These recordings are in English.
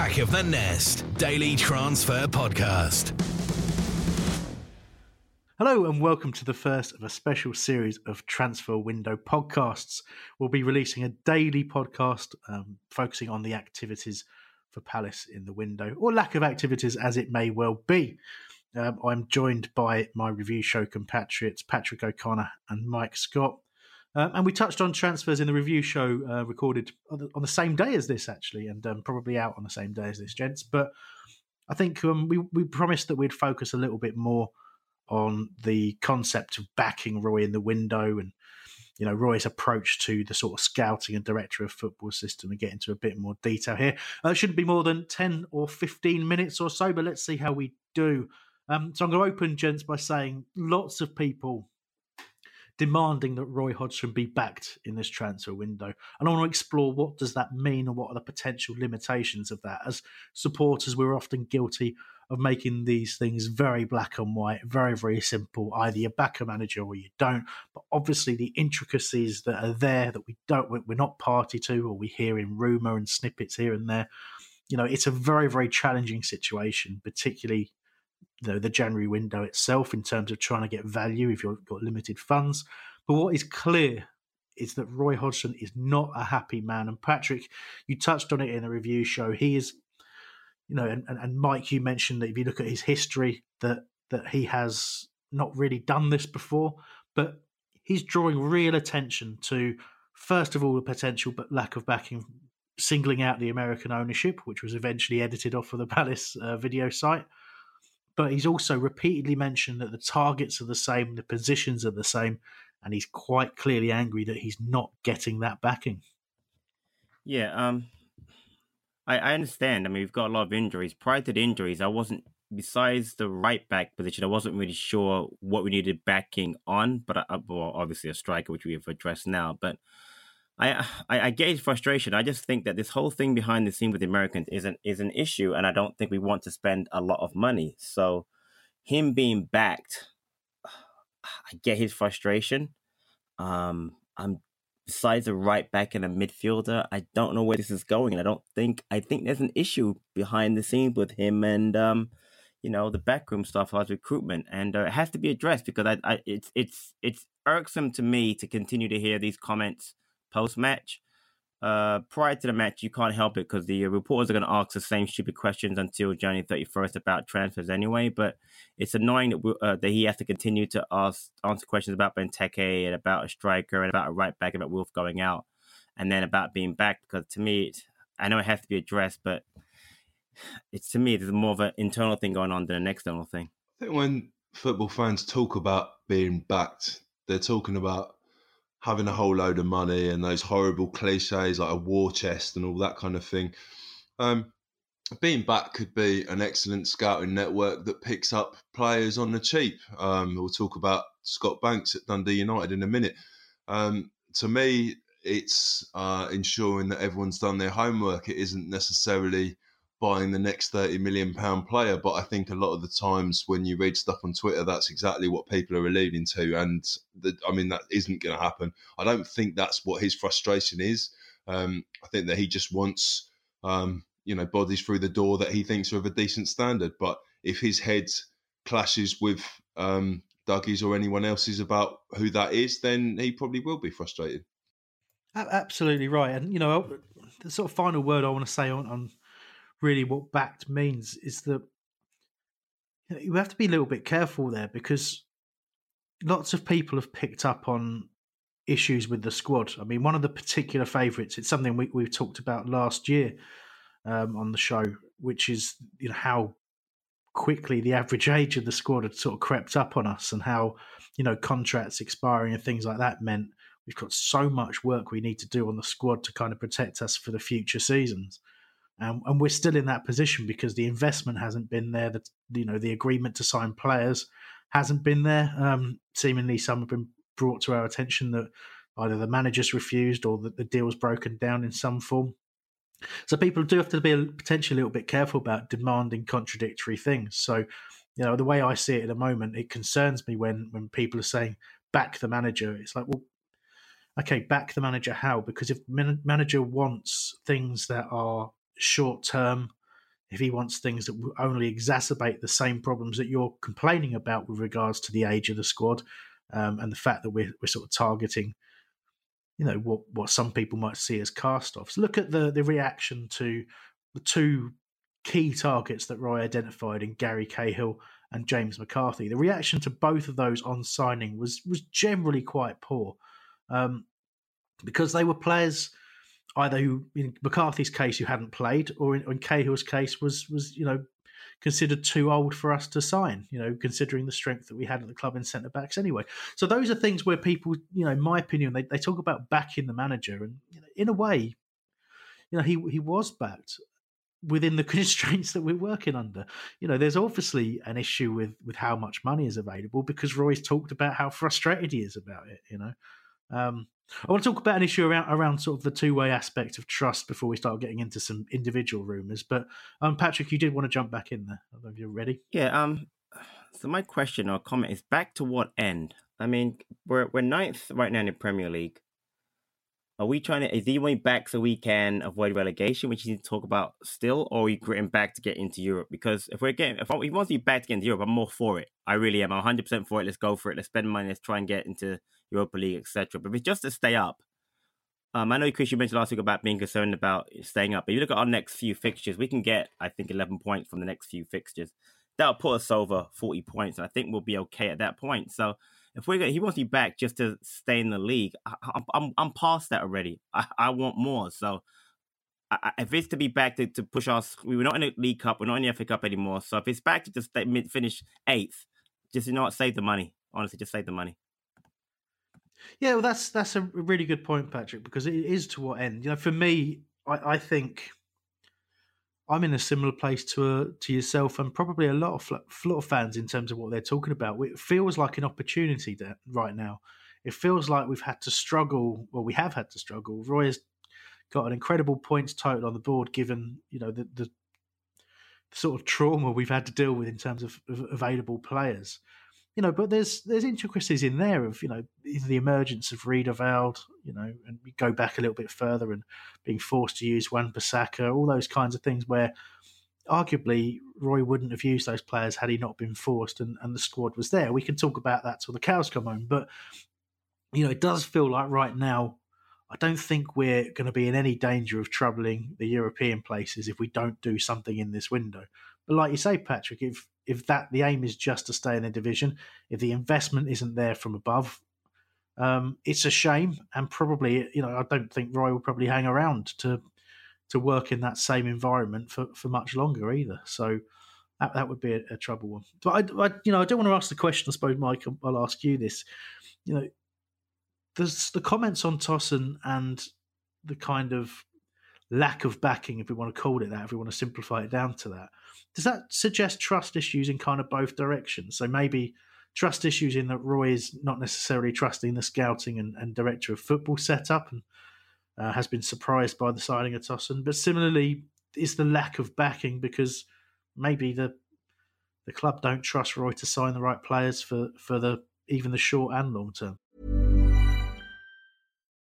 Back of the Nest Daily Transfer Podcast. Hello and welcome to the first of a special series of Transfer Window podcasts. We'll be releasing a daily podcast um, focusing on the activities for Palace in the window, or lack of activities as it may well be. Um, I'm joined by my review show compatriots Patrick O'Connor and Mike Scott. Um, and we touched on transfers in the review show uh, recorded on the, on the, same day as this, actually, and um, probably out on the same day as this, gents. But I think um, we, we promised that we'd focus a little bit more on the concept of backing Roy in the window and, you know, Roy's approach to the sort of scouting and director of football system and get into a bit more detail here. Uh, it shouldn't be more than 10 or 15 minutes or so, but let's see how we do. Um, so I'm going to open, gents, by saying lots of people demanding that Roy Hodgson be backed in this transfer window. And I want to explore what does that mean and what are the potential limitations of that. As supporters, we're often guilty of making these things very black and white, very, very simple. Either you back a manager or you don't. But obviously, the intricacies that are there that we don't, we're not party to, or we hear in rumour and snippets here and there. You know, it's a very, very challenging situation, particularly you know, the January window itself in terms of trying to get value if you've got limited funds. But what is clear is that Roy Hodgson is not a happy man. And Patrick, you touched on it in the review show. He is, you know, and, and Mike, you mentioned that if you look at his history, that that he has not really done this before, but he's drawing real attention to first of all the potential but lack of backing singling out the American ownership, which was eventually edited off of the Palace uh, video site but he's also repeatedly mentioned that the targets are the same, the positions are the same, and he's quite clearly angry that he's not getting that backing. Yeah, um, I, I understand. I mean, we've got a lot of injuries. Prior to the injuries, I wasn't, besides the right back position, I wasn't really sure what we needed backing on, but I, well, obviously a striker, which we have addressed now. But I, I, I get his frustration. I just think that this whole thing behind the scene with the Americans is an is an issue, and I don't think we want to spend a lot of money. So, him being backed, I get his frustration. Um, I'm besides a right back and a midfielder. I don't know where this is going, I don't think I think there's an issue behind the scenes with him and um, you know, the backroom stuff as recruitment, and uh, it has to be addressed because I, I it's it's it's irksome to me to continue to hear these comments post match. Uh, prior to the match, you can't help it because the reporters are going to ask the same stupid questions until January 31st about transfers anyway. But it's annoying that, uh, that he has to continue to ask answer questions about Benteke and about a striker and about a right back, about Wolf going out, and then about being back. Because to me, I know it has to be addressed, but it's to me there's more of an internal thing going on than an external thing. I think when football fans talk about being backed, they're talking about having a whole load of money and those horrible cliches like a war chest and all that kind of thing. Um, being back could be an excellent scouting network that picks up players on the cheap. Um, we'll talk about Scott Banks at Dundee United in a minute. Um, to me, it's uh, ensuring that everyone's done their homework. It isn't necessarily buying the next 30 million pound player but i think a lot of the times when you read stuff on twitter that's exactly what people are alluding to and the, i mean that isn't going to happen. I don't think that's what his frustration is. Um, i think that he just wants um, you know bodies through the door that he thinks are of a decent standard but if his head clashes with um, Dougie's or anyone else's about who that is then he probably will be frustrated. Absolutely right and you know the sort of final word i want to say on, on really what backed means is that you, know, you have to be a little bit careful there because lots of people have picked up on issues with the squad. I mean, one of the particular favourites, it's something we, we talked about last year um, on the show, which is you know how quickly the average age of the squad had sort of crept up on us and how you know contracts expiring and things like that meant we've got so much work we need to do on the squad to kind of protect us for the future seasons um, and we're still in that position because the investment hasn't been there. That you know the agreement to sign players hasn't been there. Um, seemingly, some have been brought to our attention that either the managers refused or that the deal's broken down in some form. So people do have to be potentially a little bit careful about demanding contradictory things. So, you know, the way I see it at the moment, it concerns me when when people are saying back the manager. It's like, well, okay, back the manager how? Because if manager wants things that are short term, if he wants things that will only exacerbate the same problems that you're complaining about with regards to the age of the squad um, and the fact that we're, we're sort of targeting, you know, what, what some people might see as cast offs. Look at the, the reaction to the two key targets that Roy identified in Gary Cahill and James McCarthy. The reaction to both of those on signing was was generally quite poor um, because they were players either who in McCarthy's case who hadn't played, or in, in Cahill's case was was you know considered too old for us to sign. You know, considering the strength that we had at the club in centre backs anyway. So those are things where people, you know, in my opinion, they, they talk about backing the manager, and you know, in a way, you know, he he was backed within the constraints that we're working under. You know, there's obviously an issue with with how much money is available because Roy's talked about how frustrated he is about it. You know. Um, I want to talk about an issue around around sort of the two way aspect of trust before we start getting into some individual rumours. But um, Patrick, you did want to jump back in there. I don't know if you're ready. Yeah. Um. So my question or comment is back to what end? I mean, we're we're ninth right now in the Premier League. Are we trying to? Is he going back so we can avoid relegation, which you need to talk about still, or are we getting back to get into Europe? Because if we're getting, if he wants to be back to get into Europe, I'm more for it. I really am. I'm 100 percent for it. Let's go for it. Let's spend money. Let's try and get into Europa League, etc. But if it's just to stay up, um, I know Chris, you mentioned last week about being concerned about staying up. But if you look at our next few fixtures, we can get, I think, 11 points from the next few fixtures. That'll put us over 40 points, and I think we'll be okay at that point. So if we're going, he wants be back just to stay in the league, I, am I'm I'm past that already. I, I want more. So I, if it's to be back to, to push us, we were not in the League Cup, we're not in the FA Cup anymore. So if it's back to just mid finish eighth, just you know what, save the money. Honestly, just save the money. Yeah, well, that's that's a really good point, Patrick, because it is to what end. You know, for me, I, I think I'm in a similar place to uh, to yourself and probably a lot of lot fans in terms of what they're talking about. It feels like an opportunity that right now. It feels like we've had to struggle. Well, we have had to struggle. Roy has got an incredible points total on the board, given you know the, the sort of trauma we've had to deal with in terms of, of available players you know, but there's there's intricacies in there of you know the emergence of Riedewald, you know, and we go back a little bit further and being forced to use Wan-Bissaka, all those kinds of things where arguably Roy wouldn't have used those players had he not been forced and, and the squad was there. We can talk about that till the cows come home, but you know, it does feel like right now I don't think we're going to be in any danger of troubling the European places if we don't do something in this window. But like you say, Patrick, if if that the aim is just to stay in the division, if the investment isn't there from above, um, it's a shame. And probably, you know, I don't think Roy will probably hang around to to work in that same environment for, for much longer either. So that, that would be a, a trouble one. But I, I, you know, I don't want to ask the question. I suppose, Mike, I'll ask you this. You know, there's the comments on Tosun and the kind of lack of backing, if we want to call it that, if we want to simplify it down to that. Does that suggest trust issues in kind of both directions? So maybe trust issues in that Roy is not necessarily trusting the scouting and, and director of football setup and uh, has been surprised by the signing of Tosun. But similarly, is the lack of backing because maybe the the club don't trust Roy to sign the right players for, for the even the short and long term.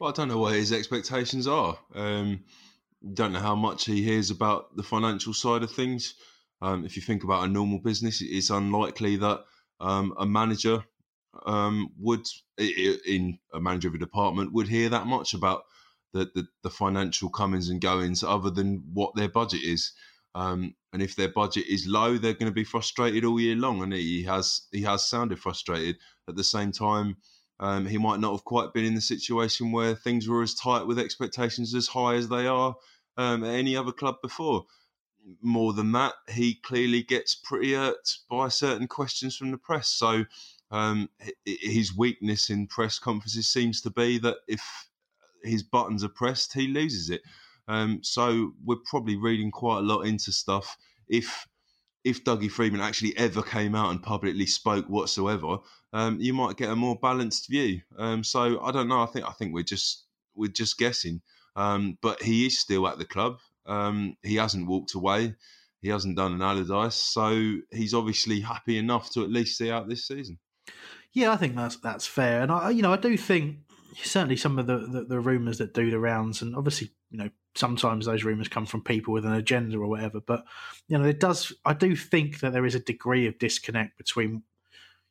Well, I don't know what his expectations are. Um, don't know how much he hears about the financial side of things. Um, if you think about a normal business, it's unlikely that um, a manager um, would, in a manager of a department, would hear that much about the, the, the financial comings and goings other than what their budget is. Um, and if their budget is low, they're going to be frustrated all year long. And he has he has sounded frustrated. At the same time, um, he might not have quite been in the situation where things were as tight with expectations as high as they are um, at any other club before. More than that, he clearly gets pretty hurt by certain questions from the press. So um, his weakness in press conferences seems to be that if his buttons are pressed, he loses it. Um, so we're probably reading quite a lot into stuff. If if Dougie Freeman actually ever came out and publicly spoke whatsoever, um, you might get a more balanced view. Um, so I don't know. I think I think we're just we're just guessing. Um, but he is still at the club. Um, he hasn't walked away. He hasn't done an Allardyce, so he's obviously happy enough to at least see out this season. Yeah, I think that's that's fair, and I, you know, I do think certainly some of the, the, the rumours that do the rounds, and obviously, you know, sometimes those rumours come from people with an agenda or whatever. But you know, it does. I do think that there is a degree of disconnect between,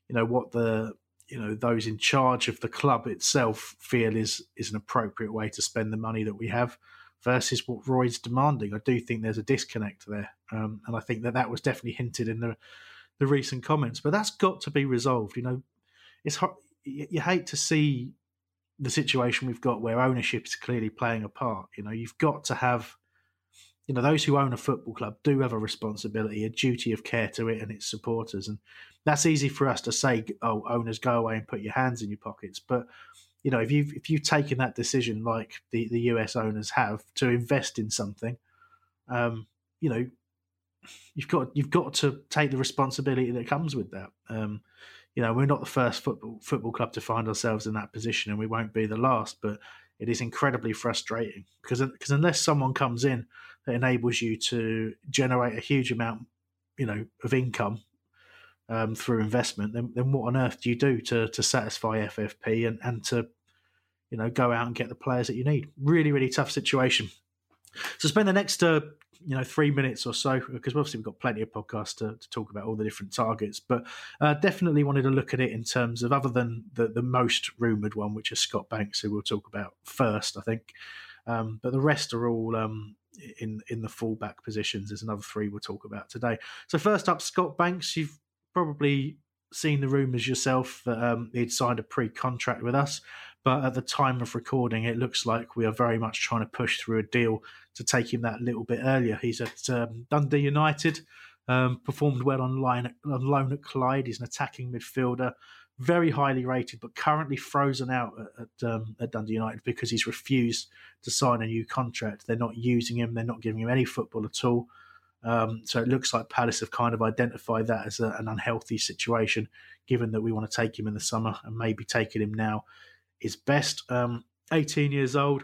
you know, what the you know those in charge of the club itself feel is is an appropriate way to spend the money that we have versus what Roy's demanding. I do think there's a disconnect there, um, and I think that that was definitely hinted in the the recent comments. But that's got to be resolved. You know, it's hard, you hate to see the situation we've got where ownership is clearly playing a part. You know, you've got to have, you know, those who own a football club do have a responsibility, a duty of care to it and its supporters. And that's easy for us to say, oh, owners, go away and put your hands in your pockets. But you know, if you've if you've taken that decision like the, the US owners have to invest in something, um, you know, you've got you've got to take the responsibility that comes with that. Um, you know, we're not the first football football club to find ourselves in that position, and we won't be the last. But it is incredibly frustrating because because unless someone comes in that enables you to generate a huge amount, you know, of income um, through investment, then then what on earth do you do to to satisfy FFP and and to you know go out and get the players that you need? Really, really tough situation. So spend the next uh, you know three minutes or so because obviously we've got plenty of podcasts to, to talk about all the different targets, but uh, definitely wanted to look at it in terms of other than the the most rumored one, which is Scott Banks, who we'll talk about first, I think. Um, but the rest are all um, in in the fullback positions. There's another three we'll talk about today. So first up, Scott Banks. You've probably seen the rumours yourself that um, he'd signed a pre-contract with us, but at the time of recording, it looks like we are very much trying to push through a deal to take him that little bit earlier. He's at um, Dundee United, um, performed well on, on loan at Clyde. He's an attacking midfielder, very highly rated, but currently frozen out at, at, um, at Dundee United because he's refused to sign a new contract. They're not using him. They're not giving him any football at all. Um, so it looks like Palace have kind of identified that as a, an unhealthy situation, given that we want to take him in the summer and maybe taking him now is best. Um, 18 years old,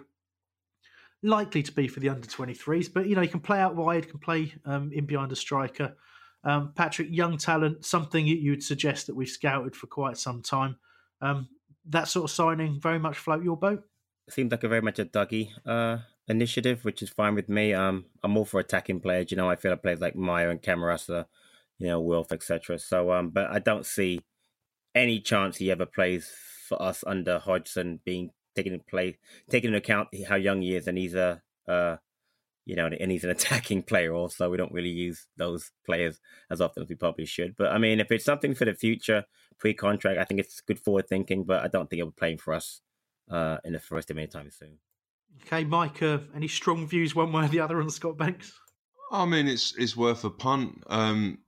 likely to be for the under 23s, but you know, he can play out wide, can play um, in behind a striker. Um, Patrick, young talent, something you would suggest that we've scouted for quite some time. Um, that sort of signing very much float your boat? Seems like a very much a Dougie uh, initiative, which is fine with me. Um, I'm all for attacking players. You know, I feel like players like Meyer and Camarasa, you know, Wilf, etc. So, um, but I don't see any chance he ever plays for us under Hodgson being taken in play, taking into account how young he is, and he's a, uh, you know, and he's an attacking player also. We don't really use those players as often as we probably should. But I mean, if it's something for the future, pre-contract, I think it's good forward thinking. But I don't think it'll be playing for us uh, in the first team anytime soon. Okay, Mike, uh, any strong views one way or the other on Scott Banks? I mean, it's it's worth a punt. Um,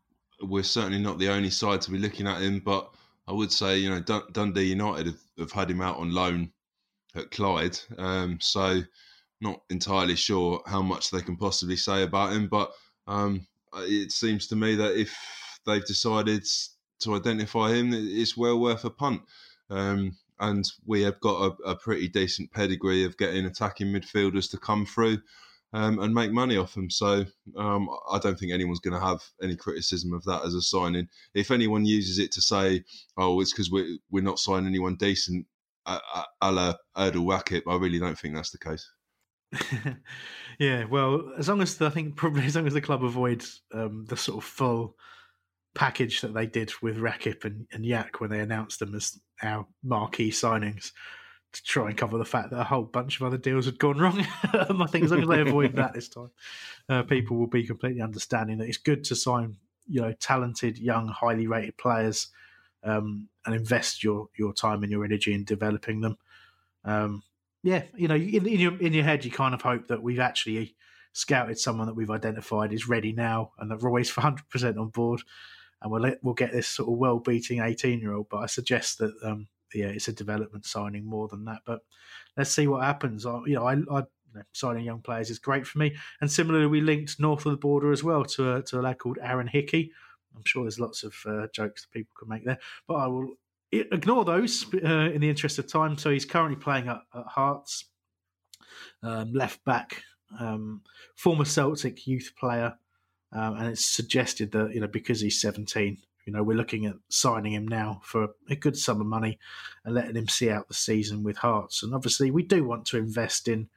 we're certainly not the only side to be looking at him, but I would say, you know, Dundee United have, have had him out on loan at Clyde, um, so not entirely sure how much they can possibly say about him. But um, it seems to me that if they've decided to identify him, it's well worth a punt. Um, and we have got a, a, pretty decent pedigree of getting attacking midfielders to come through um, and make money off them. So um, I don't think anyone's going to have any criticism of that as a signing. If anyone uses it to say, "Oh, it's because we're we're not signing anyone decent," a, a la Erdal Rakip, I really don't think that's the case. yeah, well, as long as the, I think probably as long as the club avoids um, the sort of full package that they did with Rakip and, and Jach when they announced them as our marquee signings to try and cover the fact that a whole bunch of other deals had gone wrong. I think as long as they avoid that this time, uh, people will be completely understanding that it's good to sign, you know, talented, young, highly rated players um, and invest your your time and your energy in developing them. Um, yeah, you know, in, in, your in your head, you kind of hope that we've actually scouted someone that we've identified is ready now, and that Roy's for hundred percent on board, and we'll let, we'll get this sort of well beating eighteen year old. But I suggest that um, yeah, it's a development signing more than that. But let's see what happens. I, you know, I, I you know, signing young players is great for me. And similarly, we linked north of the border as well to a, to a lad called Aaron Hickey. I'm sure there's lots of uh, jokes that people can make there, but I will ignore those uh, in the interest of time. So he's currently playing at, at Hearts, um, left back, um, former Celtic youth player, um, and it's suggested that you know because he's 17, you know we're looking at signing him now for a good sum of money and letting him see out the season with Hearts. And obviously, we do want to invest in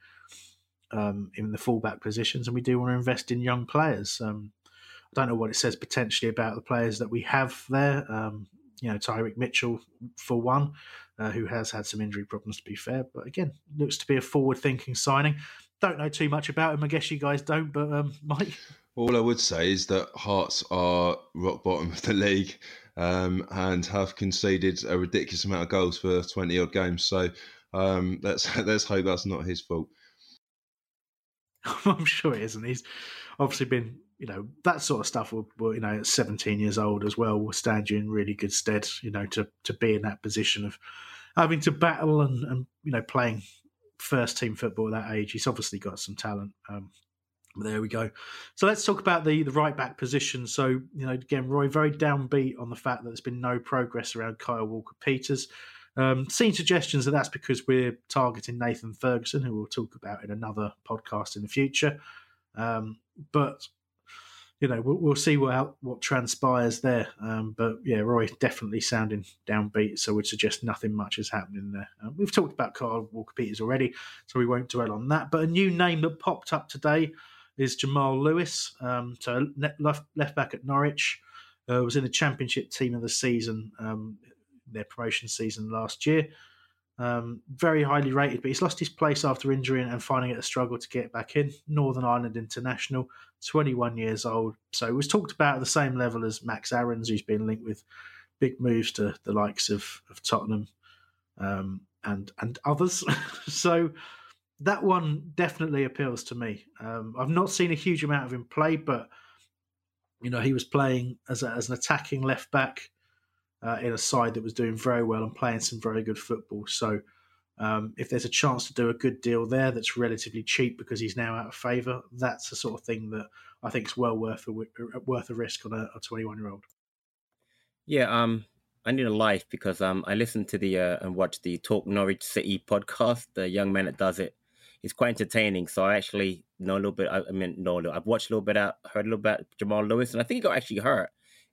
um, in the fullback positions, and we do want to invest in young players. Um, I don't know what it says potentially about the players that we have there. Um, you know, Tyrick Mitchell for one, uh, who has had some injury problems to be fair, but again, looks to be a forward-thinking signing. Don't know too much about him. I guess you guys don't, but um, Mike. All I would say is that Hearts are rock bottom of the league um, and have conceded a ridiculous amount of goals for twenty odd games. So um, let's let's hope that's not his fault. I'm sure it isn't. He's obviously been you know that sort of stuff will, will, you know at 17 years old as well will stand you in really good stead you know to to be in that position of having to battle and, and you know playing first team football at that age he's obviously got some talent um, there we go. So let's talk about the the right back position. So you know, again, Roy very downbeat on the fact that there's been no progress around Kyle Walker Peters. Um, seen suggestions that that's because we're targeting Nathan Ferguson, who we'll talk about in another podcast in the future. Um, but you know, we'll, we'll see what what transpires there. Um, but yeah, Roy definitely sounding downbeat, so would suggest nothing much is happening there. Um, we've talked about Kyle Walker Peters already, so we won't dwell on that. But a new name that popped up today is Jamal Lewis. Um, so left left back at Norwich, uh, was in the Championship team of the season, um, their promotion season last year. Um, very highly rated, but he's lost his place after injury and finding it a struggle to get back in. Northern Ireland international, 21 years old. So was talked about at the same level as Max Aarons, who's been linked with big moves to the likes of, of Tottenham um, and and others. so that one definitely appeals to me. Um, I've not seen a huge amount of him play, but you know he was playing as, a, as an attacking left back uh, in a side that was doing very well and playing some very good football. So um, if there's a chance to do a good deal there that's relatively cheap because he's now out of favour, that's the sort of thing that I think is well worth a worth a risk on a 21 year old. Yeah, um, I need a life because um, I listened to the uh, and watched the Talk Norwich City podcast. The young man that does it, he's quite entertaining. So I actually know a little bit. I, I mean, no, I've watched a little bit out, heard a little bit Jamal Lewis, and I think he got actually hurt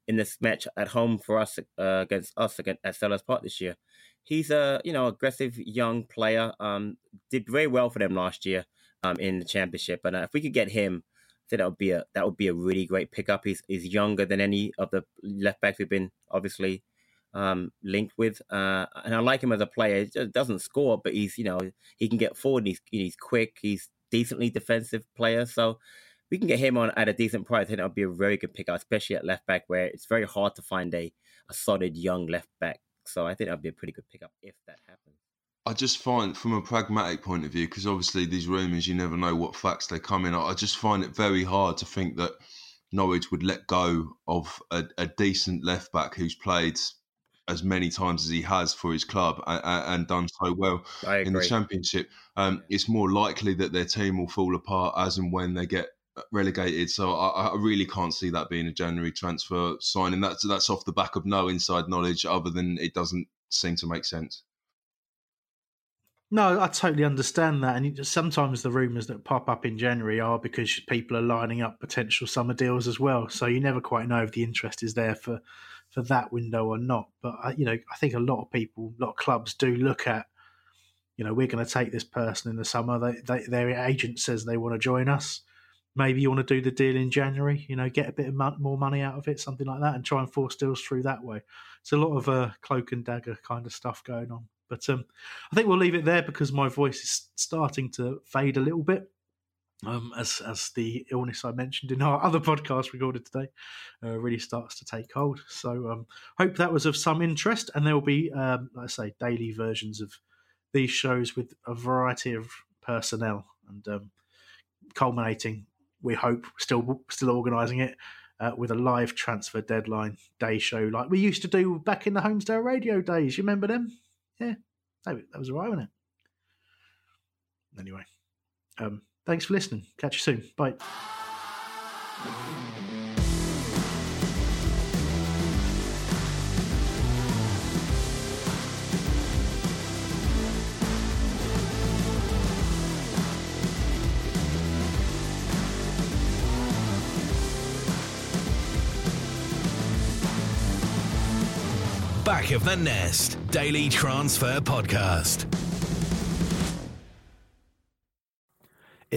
in this match at home for us uh, against us against at Selhurst Park this year. He's a you know aggressive young player. Um, did very well for them last year um, in the championship, and uh, if we could get him, I think that would be a that would be a really great pickup. He's he's younger than any of the left backs we've been obviously um, linked with, uh, and I like him as a player. He doesn't score, but he's you know he can get forward. he's he's quick. He's decently defensive player, so we can get him on at a decent price. I think that would be a very good pickup, especially at left back, where it's very hard to find a, a solid young left back. So I think that would be a pretty good pickup if that happens. I just find, from a pragmatic point of view, because obviously these rumours, you never know what facts they come in. I just find it very hard to think that Norwich would let go of a, a decent left back who's played as many times as he has for his club and, and done so well in the championship. Um, it's more likely that their team will fall apart as and when they get relegated. So I, I, really can't see that being a January transfer signing. That's that's off the back of no inside knowledge, other than it doesn't seem to make sense. No, I totally understand that, and sometimes the rumours that pop up in January are because people are lining up potential summer deals as well. So you never quite know if the interest is there for for that window or not. But uh, you know, I think a lot of people, a lot of clubs do look at, you know, we're going to take this person in the summer. They, they, their agent says they want to join us maybe you want to do the deal in January, you know, get a bit of mo- more money out of it, something like that, and try and force deals through that way. It's a lot of uh, cloak and dagger kind of stuff going on. But um, I think we'll leave it there because my voice is starting to fade a little bit. Um, as as the illness I mentioned in our other podcast recorded today uh, really starts to take hold. So um, hope that was of some interest, and there will be, um, like I say, daily versions of these shows with a variety of personnel and um, culminating we hope still still organising it uh, with a live transfer deadline day show like we used to do back in the Holmesdale radio days. You remember them? Yeah, that, was alright, wasn't it? Anyway, um, thanks for listening. Catch you soon. Bye. Back of the Nest Daily Transfer Podcast.